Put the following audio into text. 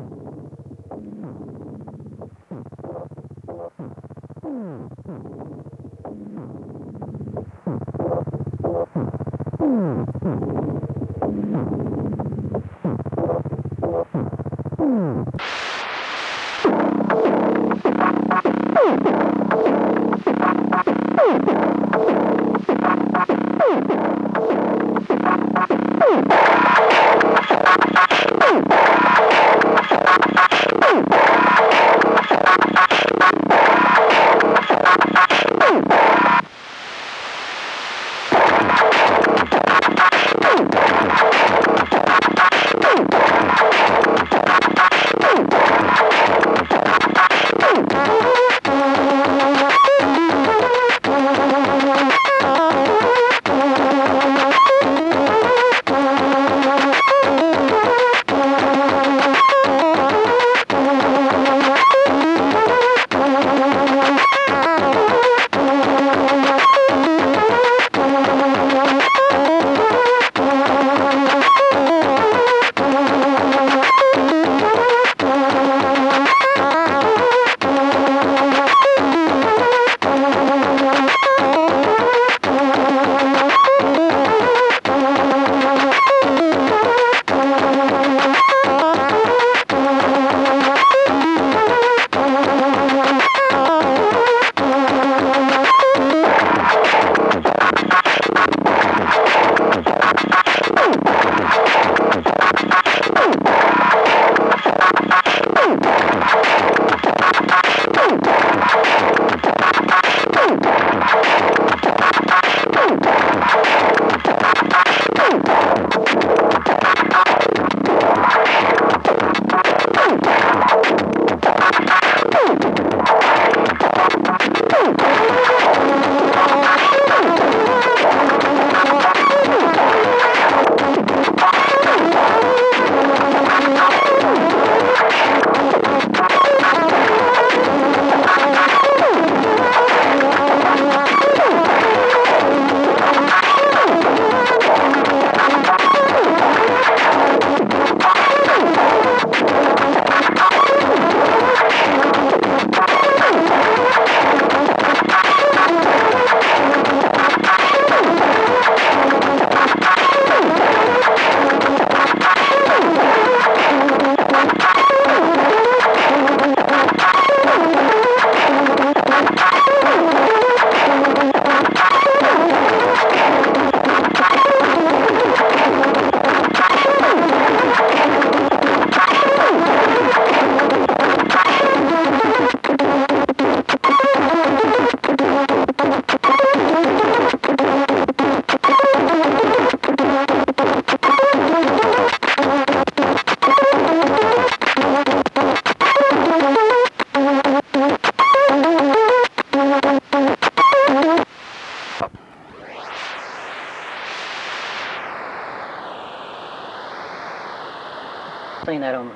こ clean that on